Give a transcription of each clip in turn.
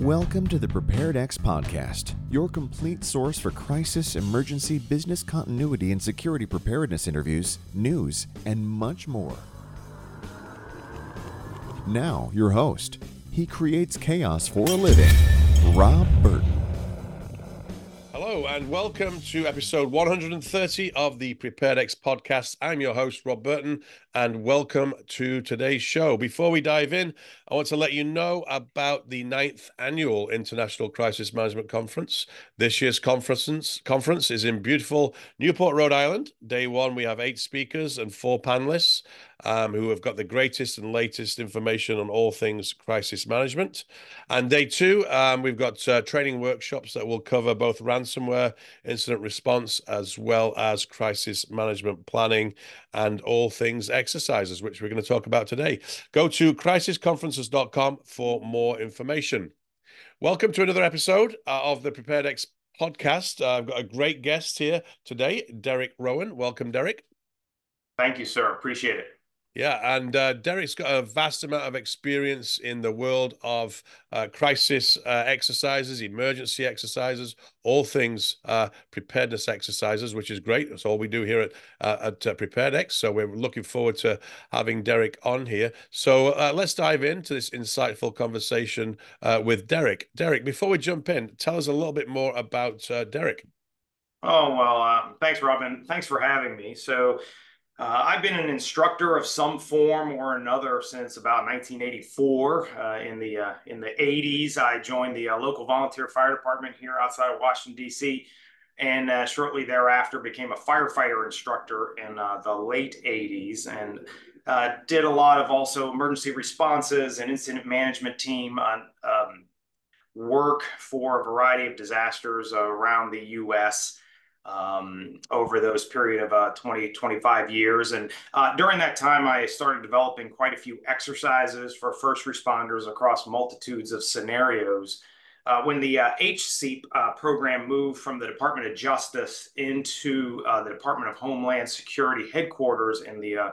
Welcome to the PreparedEx podcast, your complete source for crisis, emergency, business continuity, and security preparedness interviews, news, and much more. Now, your host. He creates chaos for a living, Rob Burton. And welcome to episode 130 of the PreparedEx podcast. I'm your host, Rob Burton, and welcome to today's show. Before we dive in, I want to let you know about the ninth annual International Crisis Management Conference. This year's conference conference is in beautiful Newport, Rhode Island. Day one, we have eight speakers and four panelists um, who have got the greatest and latest information on all things crisis management. And day two, um, we've got uh, training workshops that will cover both ransomware incident response as well as crisis management planning and all things exercises, which we're going to talk about today. Go to crisisconferences.com for more information. Welcome to another episode uh, of the Prepared podcast. Uh, I've got a great guest here today, Derek Rowan. Welcome, Derek. Thank you, sir. Appreciate it. Yeah, and uh, Derek's got a vast amount of experience in the world of uh, crisis uh, exercises, emergency exercises, all things uh, preparedness exercises, which is great. That's all we do here at uh, at uh, PreparedEx. So we're looking forward to having Derek on here. So let's dive into this insightful conversation with Derek. Derek, before we jump in, tell us a little bit more about Derek. Oh well, thanks, Robin. Thanks for having me. So. Uh, I've been an instructor of some form or another since about 1984. Uh, in the uh, in the 80s, I joined the uh, local volunteer fire department here outside of Washington D.C., and uh, shortly thereafter became a firefighter instructor in uh, the late 80s, and did a lot of also emergency responses and incident management team on um, work for a variety of disasters around the U.S um, over those period of uh, 20, 25 years. And uh, during that time, I started developing quite a few exercises for first responders across multitudes of scenarios. Uh, when the uh, HSEEP uh, program moved from the Department of Justice into uh, the Department of Homeland Security headquarters in the uh,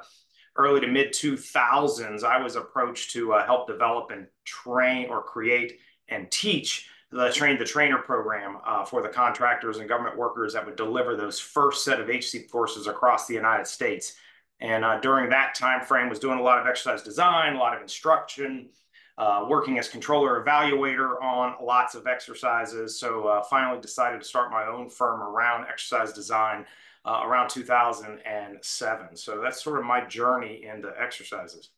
early to mid 2000s, I was approached to help develop and train or create and teach the train the trainer program uh, for the contractors and government workers that would deliver those first set of HSEEP courses across the United States. And uh, during that time frame, was doing a lot of exercise design, a lot of instruction, uh, working as controller evaluator on lots of exercises. So uh, finally decided to start my own firm around exercise design uh, around 2007. So that's sort of my journey into exercises.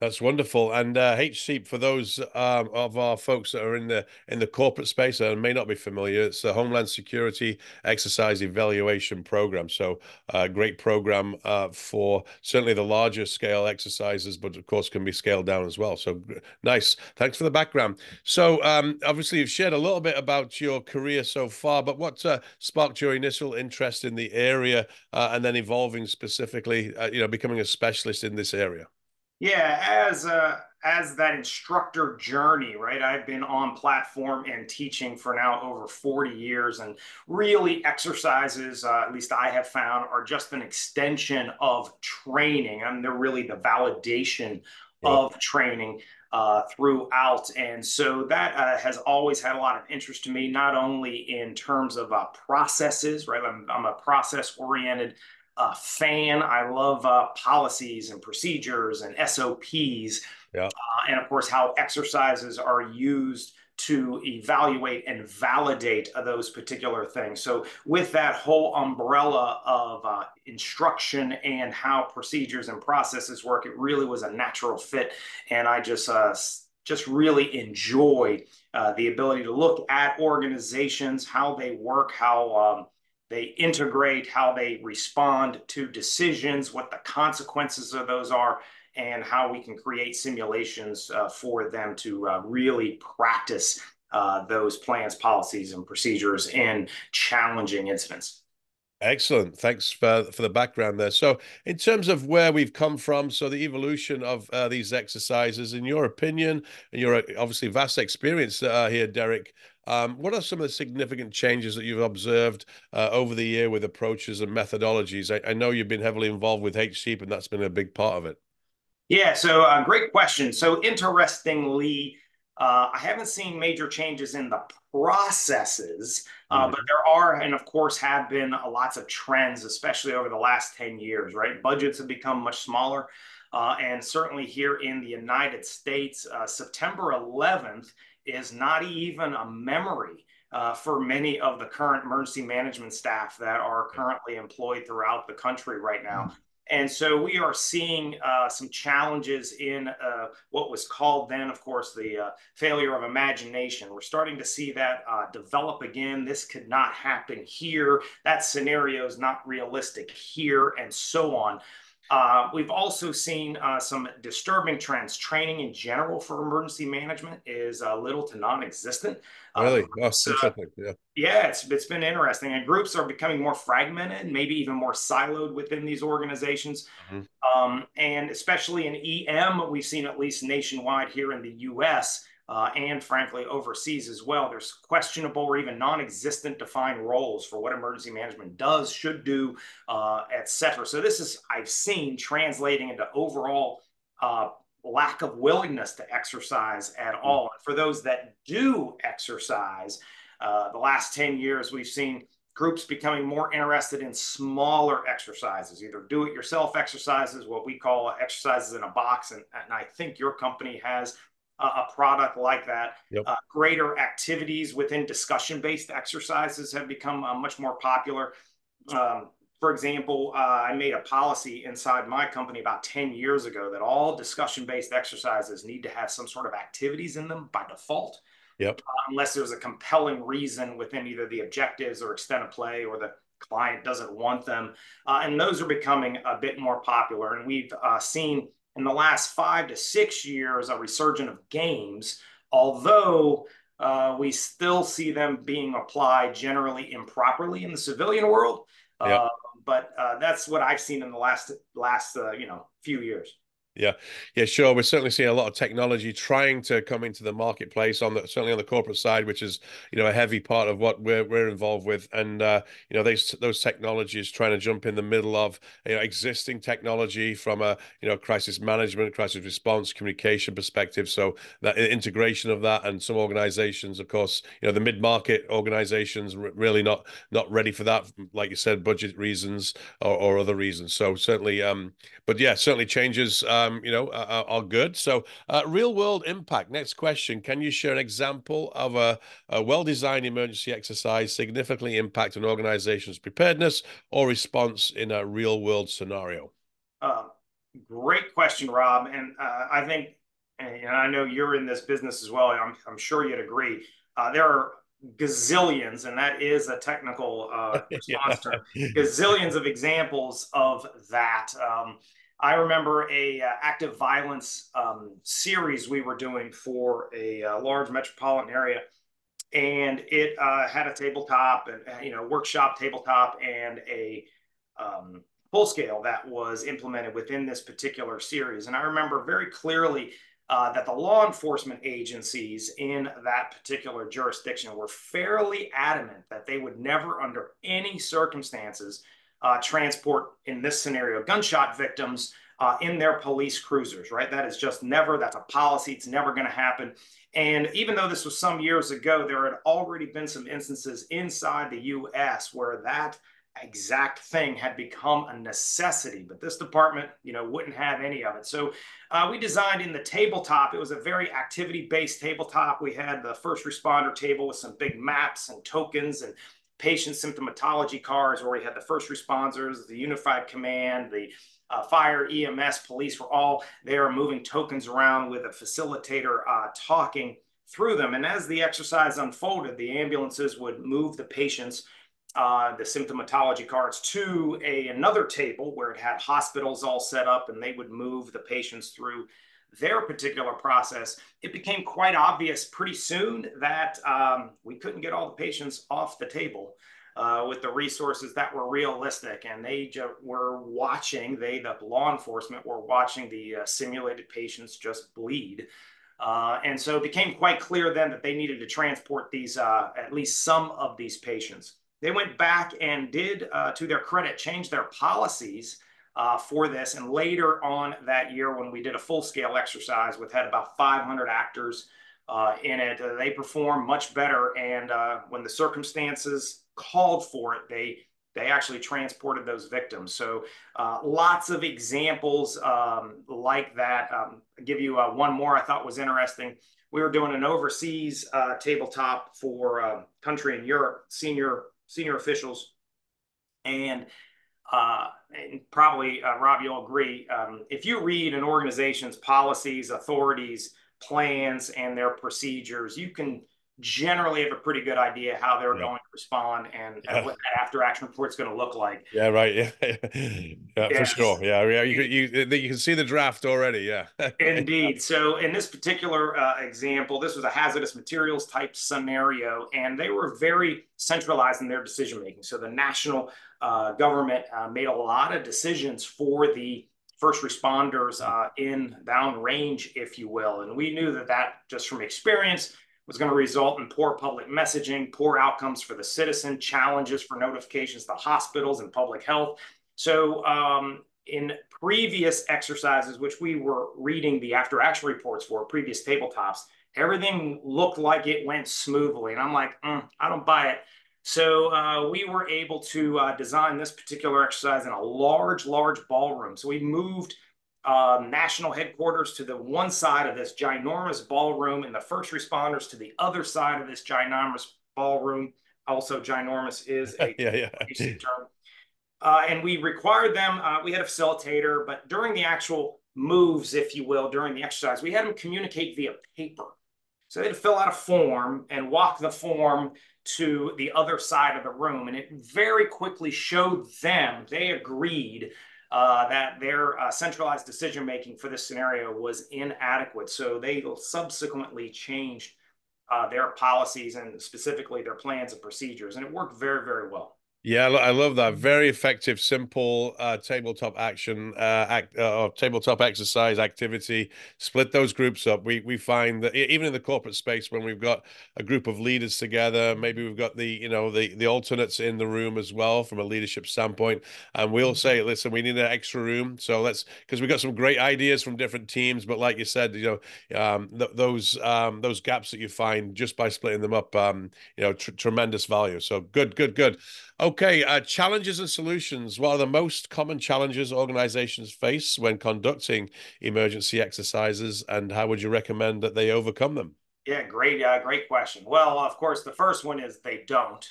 That's wonderful. And uh, HSEEP, for those um, of our folks that are in the in the corporate space and may not be familiar, it's the Homeland Security Exercise Evaluation Program. So, uh, great program uh, for certainly the larger scale exercises, but of course can be scaled down as well. So, nice. Thanks for the background. So, um, obviously, you've shared a little bit about your career so far, but what uh, sparked your initial interest in the area uh, and then evolving specifically, uh, you know, becoming a specialist in this area? Yeah, as uh, as that instructor journey, right? I've been on platform and teaching for now over 40 years, and really exercises, uh, at least I have found, are just an extension of training. I mean, they're really the validation yeah. of training uh, throughout. And so that uh, has always had a lot of interest to me, not only in terms of uh, processes, right? I'm, I'm a process oriented uh, fan. I love uh, policies and procedures and SOPs. Yeah. Uh, and of course, how exercises are used to evaluate and validate those particular things. So, with that whole umbrella of uh, instruction and how procedures and processes work, it really was a natural fit. And I just, uh, just really enjoy uh, the ability to look at organizations, how they work, how um, they integrate how they respond to decisions, what the consequences of those are, and how we can create simulations uh, for them to uh, really practice uh, those plans, policies, and procedures in challenging incidents. Excellent. Thanks for, for the background there. So, in terms of where we've come from, so the evolution of uh, these exercises, in your opinion, and your obviously vast experience uh, here, Derek, um, what are some of the significant changes that you've observed uh, over the year with approaches and methodologies? I, I, know you've been heavily involved with HSEEP, and that's been a big part of it. Yeah, so uh, great question. So interestingly, Uh, I haven't seen major changes in the processes, uh, mm-hmm. but there are, and of course, have been lots of trends, especially over the last 10 years, right? Budgets have become much smaller. Uh, and certainly here in the United States, uh, September 11th is not even a memory uh, for many of the current emergency management staff that are currently employed throughout the country right now. Mm-hmm. And so we are seeing uh, some challenges in uh, what was called then, of course, the uh, failure of imagination. We're starting to see that uh, develop again. This could not happen here. That scenario is not realistic here, and so on. Uh, we've also seen uh, some disturbing trends. Training in general for emergency management is uh, little to non-existent. Uh, really? Oh, uh, yeah. Yeah, it's, it's been interesting. And groups are becoming more fragmented, maybe even more siloed within these organizations. Mm-hmm. Um, and especially in EM, we've seen at least nationwide here in the U.S., uh, and frankly overseas as well. There's questionable or even non-existent defined roles for what emergency management does, should do, uh, et cetera. So this is I've seen translating into overall uh, lack of willingness to exercise at hmm. all. And for those that do exercise, uh, the last 10 years we've seen groups becoming more interested in smaller exercises, either do it yourself exercises, what we call exercises in a box. And, and I think your company has a product like that. Yep. Uh, greater activities within discussion based exercises have become uh, much more popular. Um, for example, uh, I made a policy inside my company about 10 years ago that all discussion based exercises need to have some sort of activities in them by default. Yep. Uh, unless there's a compelling reason within either the objectives or extent of play or the client doesn't want them. Uh, and those are becoming a bit more popular. And we've uh, seen in the last five to six years a resurgence of games, although uh, we still see them being applied generally improperly in the civilian world. Yep. Uh, but uh, that's what I've seen in the last last uh, you know few years. Yeah, yeah, sure. We're certainly seeing a lot of technology trying to come into the marketplace on the certainly on the corporate side, which is you know a heavy part of what we're we're involved with, and uh, you know those those technologies trying to jump in the middle of you know existing technology from a you know crisis management, crisis response, communication perspective. So that integration of that, and some organizations, of course, you know the mid market organizations really not not ready for that, like you said, budget reasons or, or other reasons. So certainly, um, but yeah, certainly changes. Uh, um, you know, are, are good. So, uh, real world impact. Next question: Can you share an example of a, a well designed emergency exercise significantly impact an organization's preparedness or response in a real world scenario? Uh, great question, Rob. And uh, I think, and I know you're in this business as well. I'm, I'm sure you'd agree. Uh, there are gazillions, and that is a technical uh, response term, gazillions of examples of that. Um, I remember a uh, active violence um, series we were doing for a uh, large metropolitan area, and it uh, had a tabletop and uh, you know workshop tabletop and a um, full scale that was implemented within this particular series. And I remember very clearly uh, that the law enforcement agencies in that particular jurisdiction were fairly adamant that they would never, under any circumstances, uh, transport, in this scenario, gunshot victims uh, in their police cruisers, right? That is just never, that's a policy. It's never going to happen. And even though this was some years ago, there had already been some instances inside the US where that exact thing had become a necessity, but this department, you know, wouldn't have any of it. So uh, we designed in the tabletop. It was a very activity-based tabletop. We had the first responder table with some big maps and tokens and patient symptomatology cards where we had the first responders, the unified command, the uh, fire, EMS, police were all there moving tokens around with a facilitator uh, talking through them. And as the exercise unfolded, the ambulances would move the patients, uh, the symptomatology cards, to a, another table where it had hospitals all set up and they would move the patients through their particular process, it became quite obvious pretty soon that um, we couldn't get all the patients off the table uh, with the resources that were realistic. And they ju- were watching, they, the law enforcement, were watching the uh, simulated patients just bleed. Uh, and so it became quite clear then that they needed to transport these, uh, at least some of these patients. They went back and did, uh, to their credit, change their policies uh, for this. And later on that year, when we did a full scale exercise with had about 500 actors uh, in it. Uh, they performed much better, and uh, when the circumstances called for it, they they actually transported those victims. So uh, lots of examples um, like that. Um, give you uh, one more I thought was interesting. We were doing an overseas tabletop for a country in Europe, senior senior officials, and uh, and probably uh, Rob, you'll agree. Um, if you read an organization's policies, authorities, plans, and their procedures, you can generally have a pretty good idea how they're going respond and, yeah. and, what that after action report is going to look like. Yeah, right. Yeah, yeah, for sure. Yeah, yeah. You, you you can see the draft already. Yeah. Indeed. So in this particular uh, example, this was a hazardous materials type scenario, and they were very centralized in their decision making. So the national uh, government uh, made a lot of decisions for the first responders uh, in downrange, if you will, and we knew that that just from experience was going to result in poor public messaging, poor outcomes for the citizen, challenges for notifications to hospitals and public health. So, um, in previous exercises, which we were reading the after action reports for, previous tabletops, everything looked like it went smoothly. And I'm like, mm, I don't buy it. So uh, we were able to uh, design this particular exercise in a large, large ballroom. So we moved um, national headquarters to the one side of this ginormous ballroom and the first responders to the other side of this ginormous ballroom. Also, ginormous is a yeah, yeah. term. Uh, and we required them, uh, we had a facilitator, but during the actual moves, if you will, during the exercise, we had them communicate via paper. So they'd fill out a form and walk the form to the other side of the room. And it very quickly showed them, they agreed uh, that their uh, centralized decision making for this scenario was inadequate. So they subsequently changed uh, their policies and specifically their plans and procedures, and it worked very, very well. Yeah, I love that. Very effective, simple uh, tabletop action, uh, act, uh, tabletop exercise activity. Split those groups up. We we find that even in the corporate space, when we've got a group of leaders together, maybe we've got the you know the the alternates in the room as well from a leadership standpoint, and we'll say, listen, we need an extra room, so let's because we've got some great ideas from different teams, but like you said, you know, um, th- those um, those gaps that you find just by splitting them up, um, you know, tr- tremendous value. So good, good, good. Okay, uh, challenges and solutions. What are the most common challenges organizations face when conducting emergency exercises, and how would you recommend that they overcome them? Yeah, great, uh, great question. Well, of course, the first one is they don't.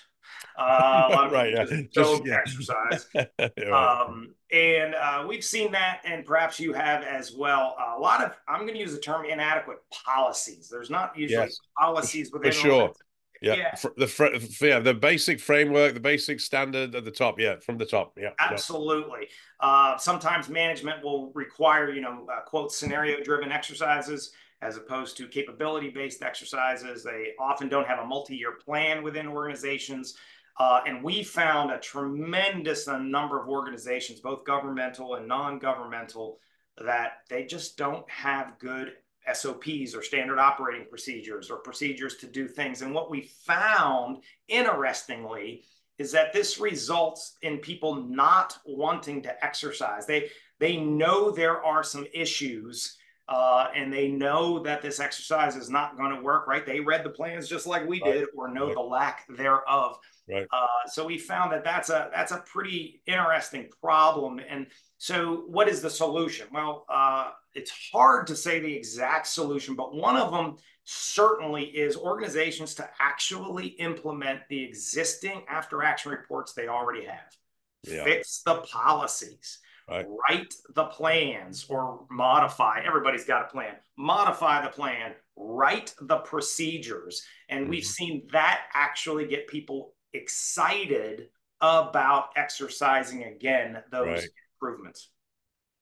Uh, right, yeah. Just, don't yeah. exercise. um, and uh, we've seen that, and perhaps you have as well. A lot of, I'm going to use the term inadequate policies. There's not usually yes. policies within. For sure. Yeah. yeah. The yeah, the basic framework, the basic standard at the top. Yeah, from the top. Yeah. Absolutely. Uh, sometimes management will require, you know, uh, quote scenario driven exercises as opposed to capability based exercises. They often don't have a multi year plan within organizations. Uh, and we found a tremendous number of organizations, both governmental and non governmental, that they just don't have good SOPs or standard operating procedures or procedures to do things. And what we found, interestingly, is that this results in people not wanting to exercise. They they know there are some issues, uh, and they know that this exercise is not going to work. Right? They read the plans just like we did, or know right. the lack thereof. Right. Uh, so we found that that's a that's a pretty interesting problem. And so, what is the solution? Well, uh, it's hard to say the exact solution, but one of them certainly is organizations to actually implement the existing after action reports they already have. Yeah. Fix the policies, right. write the plans or modify. Everybody's got a plan. Modify the plan, write the procedures. And mm-hmm. we've seen that actually get people excited about exercising again those right. improvements.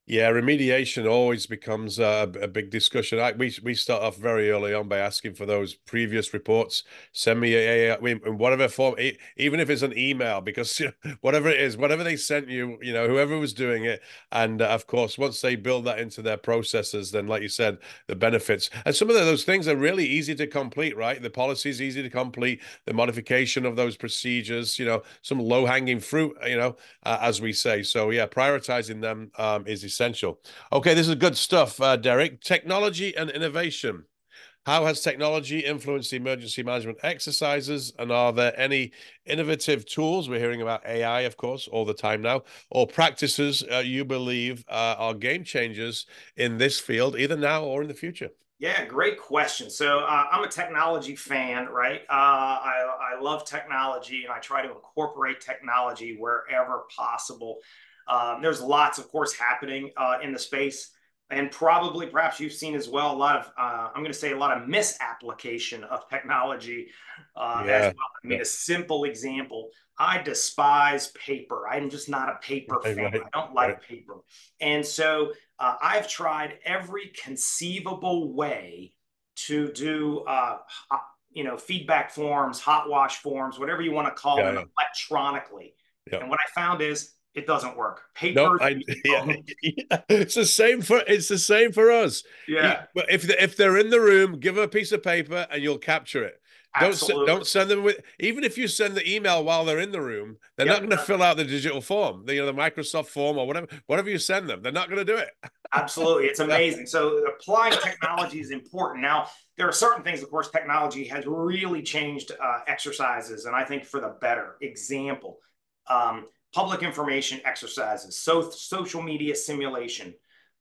Yeah, remediation always becomes a, a, big discussion. I, we we start off very early on by asking for those previous reports. Send me a, a, a whatever form, even if it's an email, because you know, whatever it is, whatever they sent you, you know, whoever was doing it, and uh, of course, once they build that into their processes, then like you said, the benefits and some of those things are really easy to complete. Right, the policy is easy to complete, the modification of those procedures, you know, some low hanging fruit, you know, uh, as we say. So yeah, prioritizing them um, is essential. Okay, this is good stuff, uh, Derek. Technology and innovation. How has technology influenced the emergency management exercises? And are there any innovative tools? We're hearing about AI, of course, all the time now, or practices uh, you believe uh, are game changers in this field, either now or in the future? Yeah, great question. So uh, I'm a technology fan, right? Uh, I, I love technology and I try to incorporate technology wherever possible. Um, there's lots, of course, happening uh, in the space and probably perhaps you've seen as well a lot of uh, i'm going to say a lot of misapplication of technology uh, yeah. as well i mean yeah. a simple example i despise paper i'm just not a paper right, fan right. i don't like right. paper and so uh, i've tried every conceivable way to do uh, you know feedback forms hot wash forms whatever you want to call yeah, them electronically Yeah. and what i found is it doesn't work. Paper. No, I, yeah, yeah, it's the same for it's the same for us. Yeah. But if if they're in the room, give them a piece of paper and you'll capture it. Absolutely. Don't don't send them with even if you send the email while they're in the room, they're yep. not going to fill out the digital form, the, you know, the Microsoft form or whatever. Whatever you send them, they're not going to do it. Absolutely, it's amazing. So applying technology is important. Now there are certain things, of course, technology has really changed uh, exercises, and I think for the better. Example. Um, public information exercises, so social media simulation,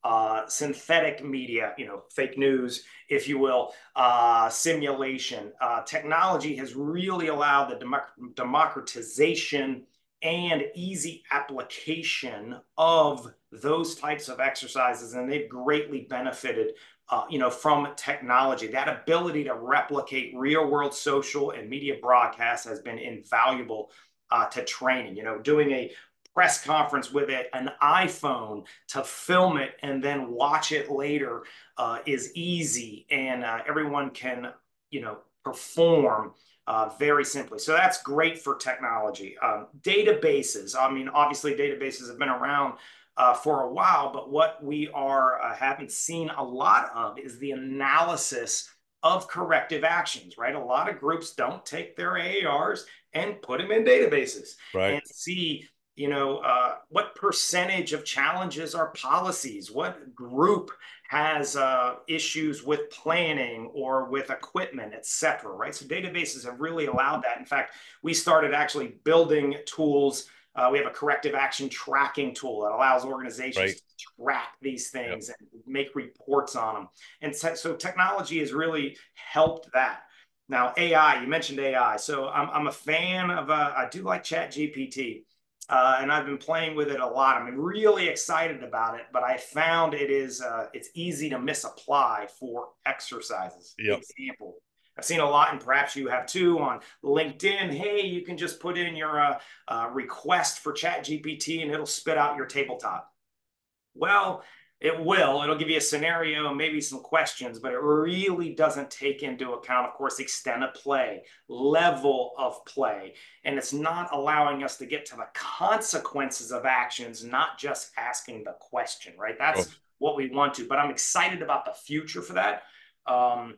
uh, synthetic media, you know, fake news, if you will, uh, simulation. Uh, technology has really allowed the democ- democratization and easy application of those types of exercises, and they've greatly benefited. Uh, you know, from technology, that ability to replicate real world social and media broadcasts has been invaluable uh, to training. You know, doing a press conference with it, an iPhone to film it and then watch it later uh, is easy, and uh, everyone can, you know, perform uh, very simply. So that's great for technology. Um, databases. I mean, obviously, databases have been around. Uh, for a while, but what we are uh, haven't seen a lot of is the analysis of corrective actions, right? A lot of groups don't take their AARs and put them in databases right. and see you know uh, what percentage of challenges are policies what group has uh, issues with planning or with equipment etc right so databases have really allowed that in fact we started actually building tools uh, we have a corrective action tracking tool that allows organizations right. to track these things yep. and make reports on them and so technology has really helped that now, AI, you mentioned AI. So I'm, I'm a fan of, uh, I do like Chat GPT. Uh, and I've been playing with it a lot. I'm really excited about it, but I found it is uh, it's easy to misapply for exercises. Yep. Example, I've seen a lot, and perhaps you have too on LinkedIn. Hey, you can just put in your uh, uh request for Chat GPT, and it'll spit out your tabletop. Well, it will. It'll give you a scenario and maybe some questions, but it really doesn't take into account, of course, extent of play, level of play. And it's not allowing us to get to the consequences of actions, not just asking the question, right? That's oh. what we want to. But I'm excited about the future for that. Um,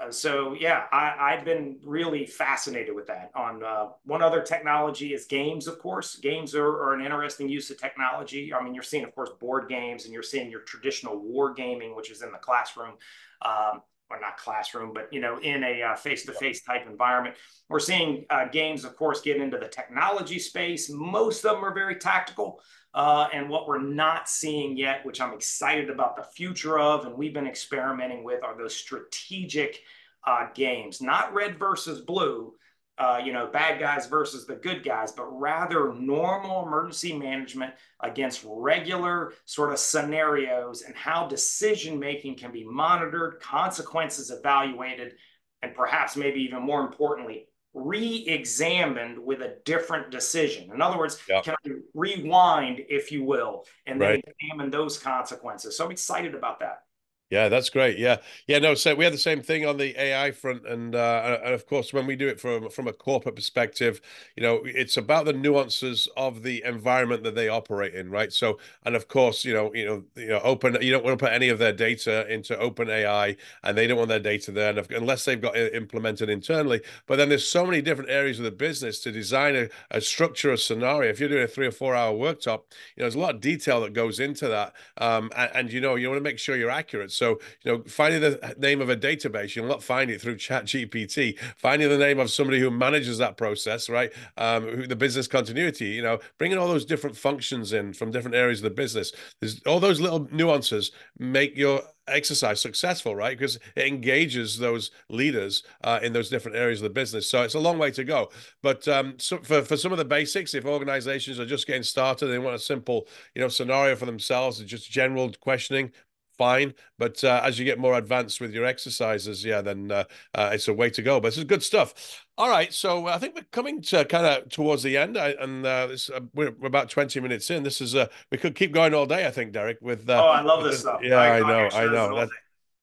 uh, so yeah, I, have been really fascinated with that. On uh, one other technology is games, of course. Games are, are, an interesting use of technology. I mean, you're seeing, of course, board games, and you're seeing your traditional war gaming, which is in the classroom, um, or not classroom, but you know, in a uh, face-to-face type environment. We're seeing uh, games, of course, get into the technology space. Most of them are very tactical. Uh, and what we're not seeing yet, which I'm excited about the future of, and we've been experimenting with, are those strategic uh, games, not red versus blue, uh, you know, bad guys versus the good guys, but rather normal emergency management against regular sort of scenarios and how decision making can be monitored, consequences evaluated, and perhaps maybe even more importantly, re-examined with a different decision. In other words, can I rewind, if you will, and then right. examine those consequences? So I'm excited about that. Yeah, that's great. Yeah, yeah. No, so we had the same thing on the AI front, and uh, and of course, when we do it from from a corporate perspective, you know, it's about the nuances of the environment that they operate in, right? So, and of course, you know, you know, you know, open. You don't want to put any of their data into Open AI, and they don't want their data there, unless they've got it implemented internally. But then there's so many different areas of the business to design a, a structure, a scenario. If you're doing a three or four hour worktop, you know, there's a lot of detail that goes into that, um, and, and you know, you want to make sure you're accurate. So, you know, finding the name of a database, you'll not find it through Chat GPT. Finding the name of somebody who manages that process, right? Um, who, the business continuity, you know, bringing all those different functions in from different areas of the business. There's all those little nuances make your exercise successful, right? Because it engages those leaders uh, in those different areas of the business. So it's a long way to go. But um, so for, for some of the basics, if organizations are just getting started, they want a simple, you know, scenario for themselves, and just general questioning, fine. But uh, as you get more advanced with your exercises, yeah, then uh, uh, it's a way to go. But this is good stuff. All right, so I think we're coming to kind of towards the end, I, and uh, this, uh, we're, we're, about twenty minutes in. This is uh, we could keep going all day. I think, Derek. With oh, I love this stuff. Yeah, I, I know, I know.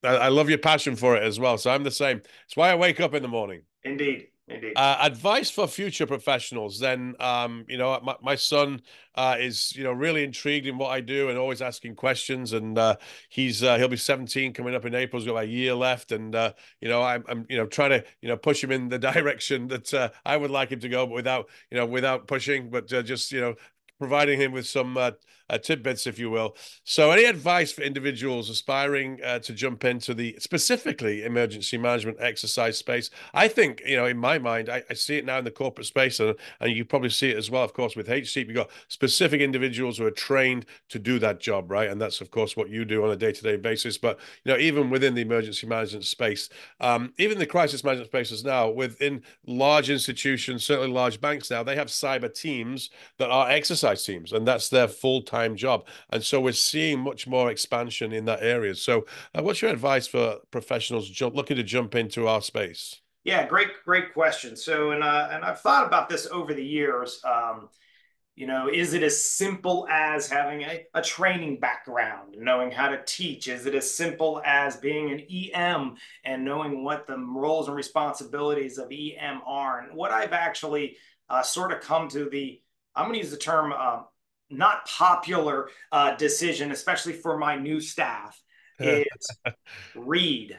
That, I love your passion for it as well. So I'm the same. It's why I wake up in the morning. Indeed. Uh, advice for future professionals. Then, um, you know, my, my son uh, is, you know, really intrigued in what I do and always asking questions. And uh, he's uh, he'll be 17 coming up in April. He's got a year left, and uh, you know, I'm, I'm, you know, trying to, you know, push him in the direction that uh, I would like him to go, but without, you know, without pushing, but just, you know, providing him with some uh, uh, tidbits, if you will. So, any advice for individuals aspiring uh, to jump into the specifically emergency management exercise space? I think, you know, in my mind, I, I see it now in the corporate space, and, and you probably see it as well, of course, with HSEEP. You've got specific individuals who are trained to do that job, right? And that's, of course, what you do on a day to day basis. But, you know, even within the emergency management space, um, even the crisis management spaces now, within large institutions, certainly large banks now, they have cyber teams that are exercise teams, and that's their full time time job. And so we're seeing much more expansion in that area. So, uh, what's your advice for professionals looking to jump into our space? Yeah, great, great question. So, and uh, and I've thought about this over the years. Um, you know, is it as simple as having a, a training background, knowing how to teach? Is it as simple as being an EM and knowing what the roles and responsibilities of EM are? And what I've actually uh, sort of come to the, I'm going to use the term uh, not popular uh, decision, especially for my new staff, is read.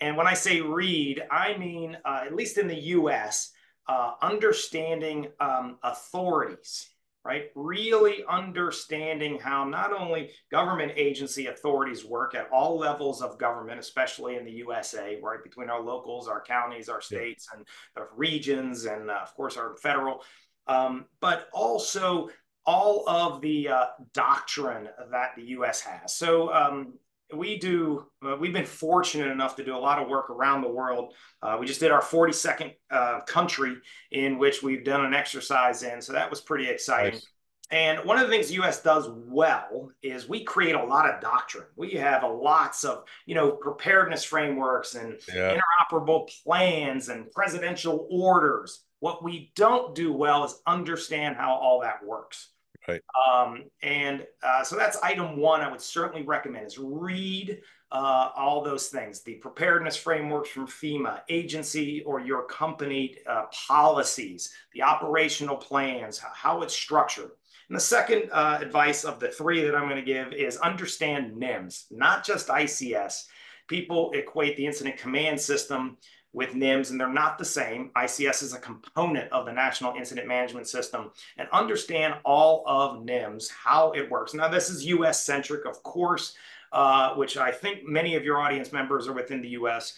And when I say read, I mean, uh, at least in the US, uh, understanding um, authorities, right? Really understanding how not only government agency authorities work at all levels of government, especially in the USA, right? Between our locals, our counties, our states, yeah. and the regions, and uh, of course, our federal. Um, but also all of the uh, doctrine that the U.S. has. So um, we do. Uh, we've been fortunate enough to do a lot of work around the world. Uh, we just did our 42nd uh, country in which we've done an exercise in, so that was pretty exciting. Nice. And one of the things the U.S. does well is we create a lot of doctrine. We have a lots of, you know, preparedness frameworks and yeah. interoperable plans and presidential orders. What we don't do well is understand how all that works. Right. Um, and uh, so that's item one. I would certainly recommend is read uh, all those things: the preparedness frameworks from FEMA, agency or your company uh, policies, the operational plans, how it's structured. And the second uh, advice of the three that I'm going to give is understand NIMS, not just ICS. People equate the incident command system with NIMS, and they're not the same. ICS is a component of the National Incident Management System, and understand all of NIMS, how it works. Now, this is US centric, of course, uh, which I think many of your audience members are within the US.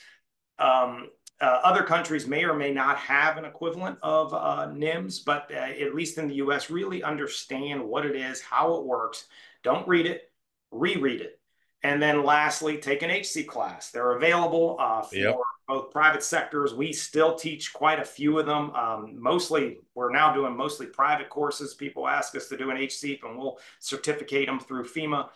Um, uh, other countries may or may not have an equivalent of uh, NIMS, but uh, at least in the US, really understand what it is, how it works. Don't read it, reread it. And then lastly, take an HSEEP class. They're available uh, for yep both private sectors. We still teach quite a few of them. Um, mostly, we're now doing mostly private courses. People ask us to do an HSEEP, and we'll certificate them through FEMA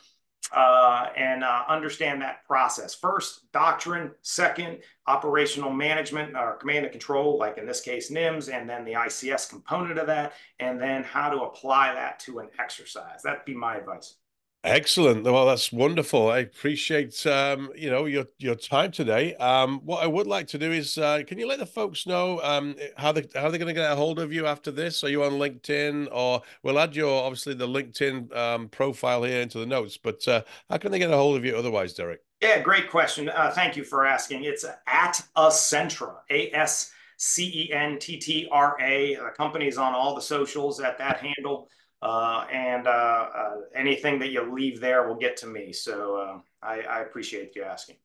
uh, and uh, understand that process. First, doctrine. Second, operational management or command and control, like in this case, NIMS, and then the ICS component of that, and then how to apply that to an exercise. That'd be my advice. Excellent. Well, that's wonderful. I appreciate um, you know your your time today. Um, what I would like to do is, uh, can you let the folks know um, how they how they're going to get a hold of you after this? Are you on LinkedIn, or we'll add your obviously the LinkedIn um, profile here into the notes. But uh, how can they get a hold of you otherwise, Derek? Yeah, great question. Uh, thank you for asking. It's at Ascentra, A S C E N T T R A. The company's on all the socials at that handle. Uh, and uh, uh, anything that you leave there will get to me. So uh, I, I, appreciate you asking.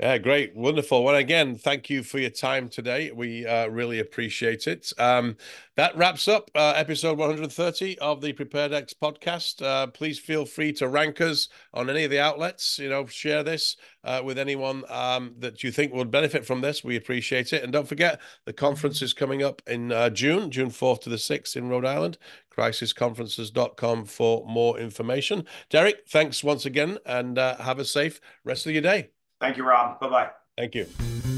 Yeah, great, wonderful. Well, again, thank you for your time today. We uh, really appreciate it. Um, that wraps up uh, episode 130 of the PreparedEx podcast. Uh, please feel free to rank us on any of the outlets. You know, share this uh, with anyone um, that you think would benefit from this. We appreciate it. And don't forget, the conference is coming up in uh, June, June 4th to the 6th in Rhode Island. Crisisconferences.com for more information. Derek, thanks once again, and uh, have a safe rest of your day. Thank you, Rob. Bye bye. Thank you.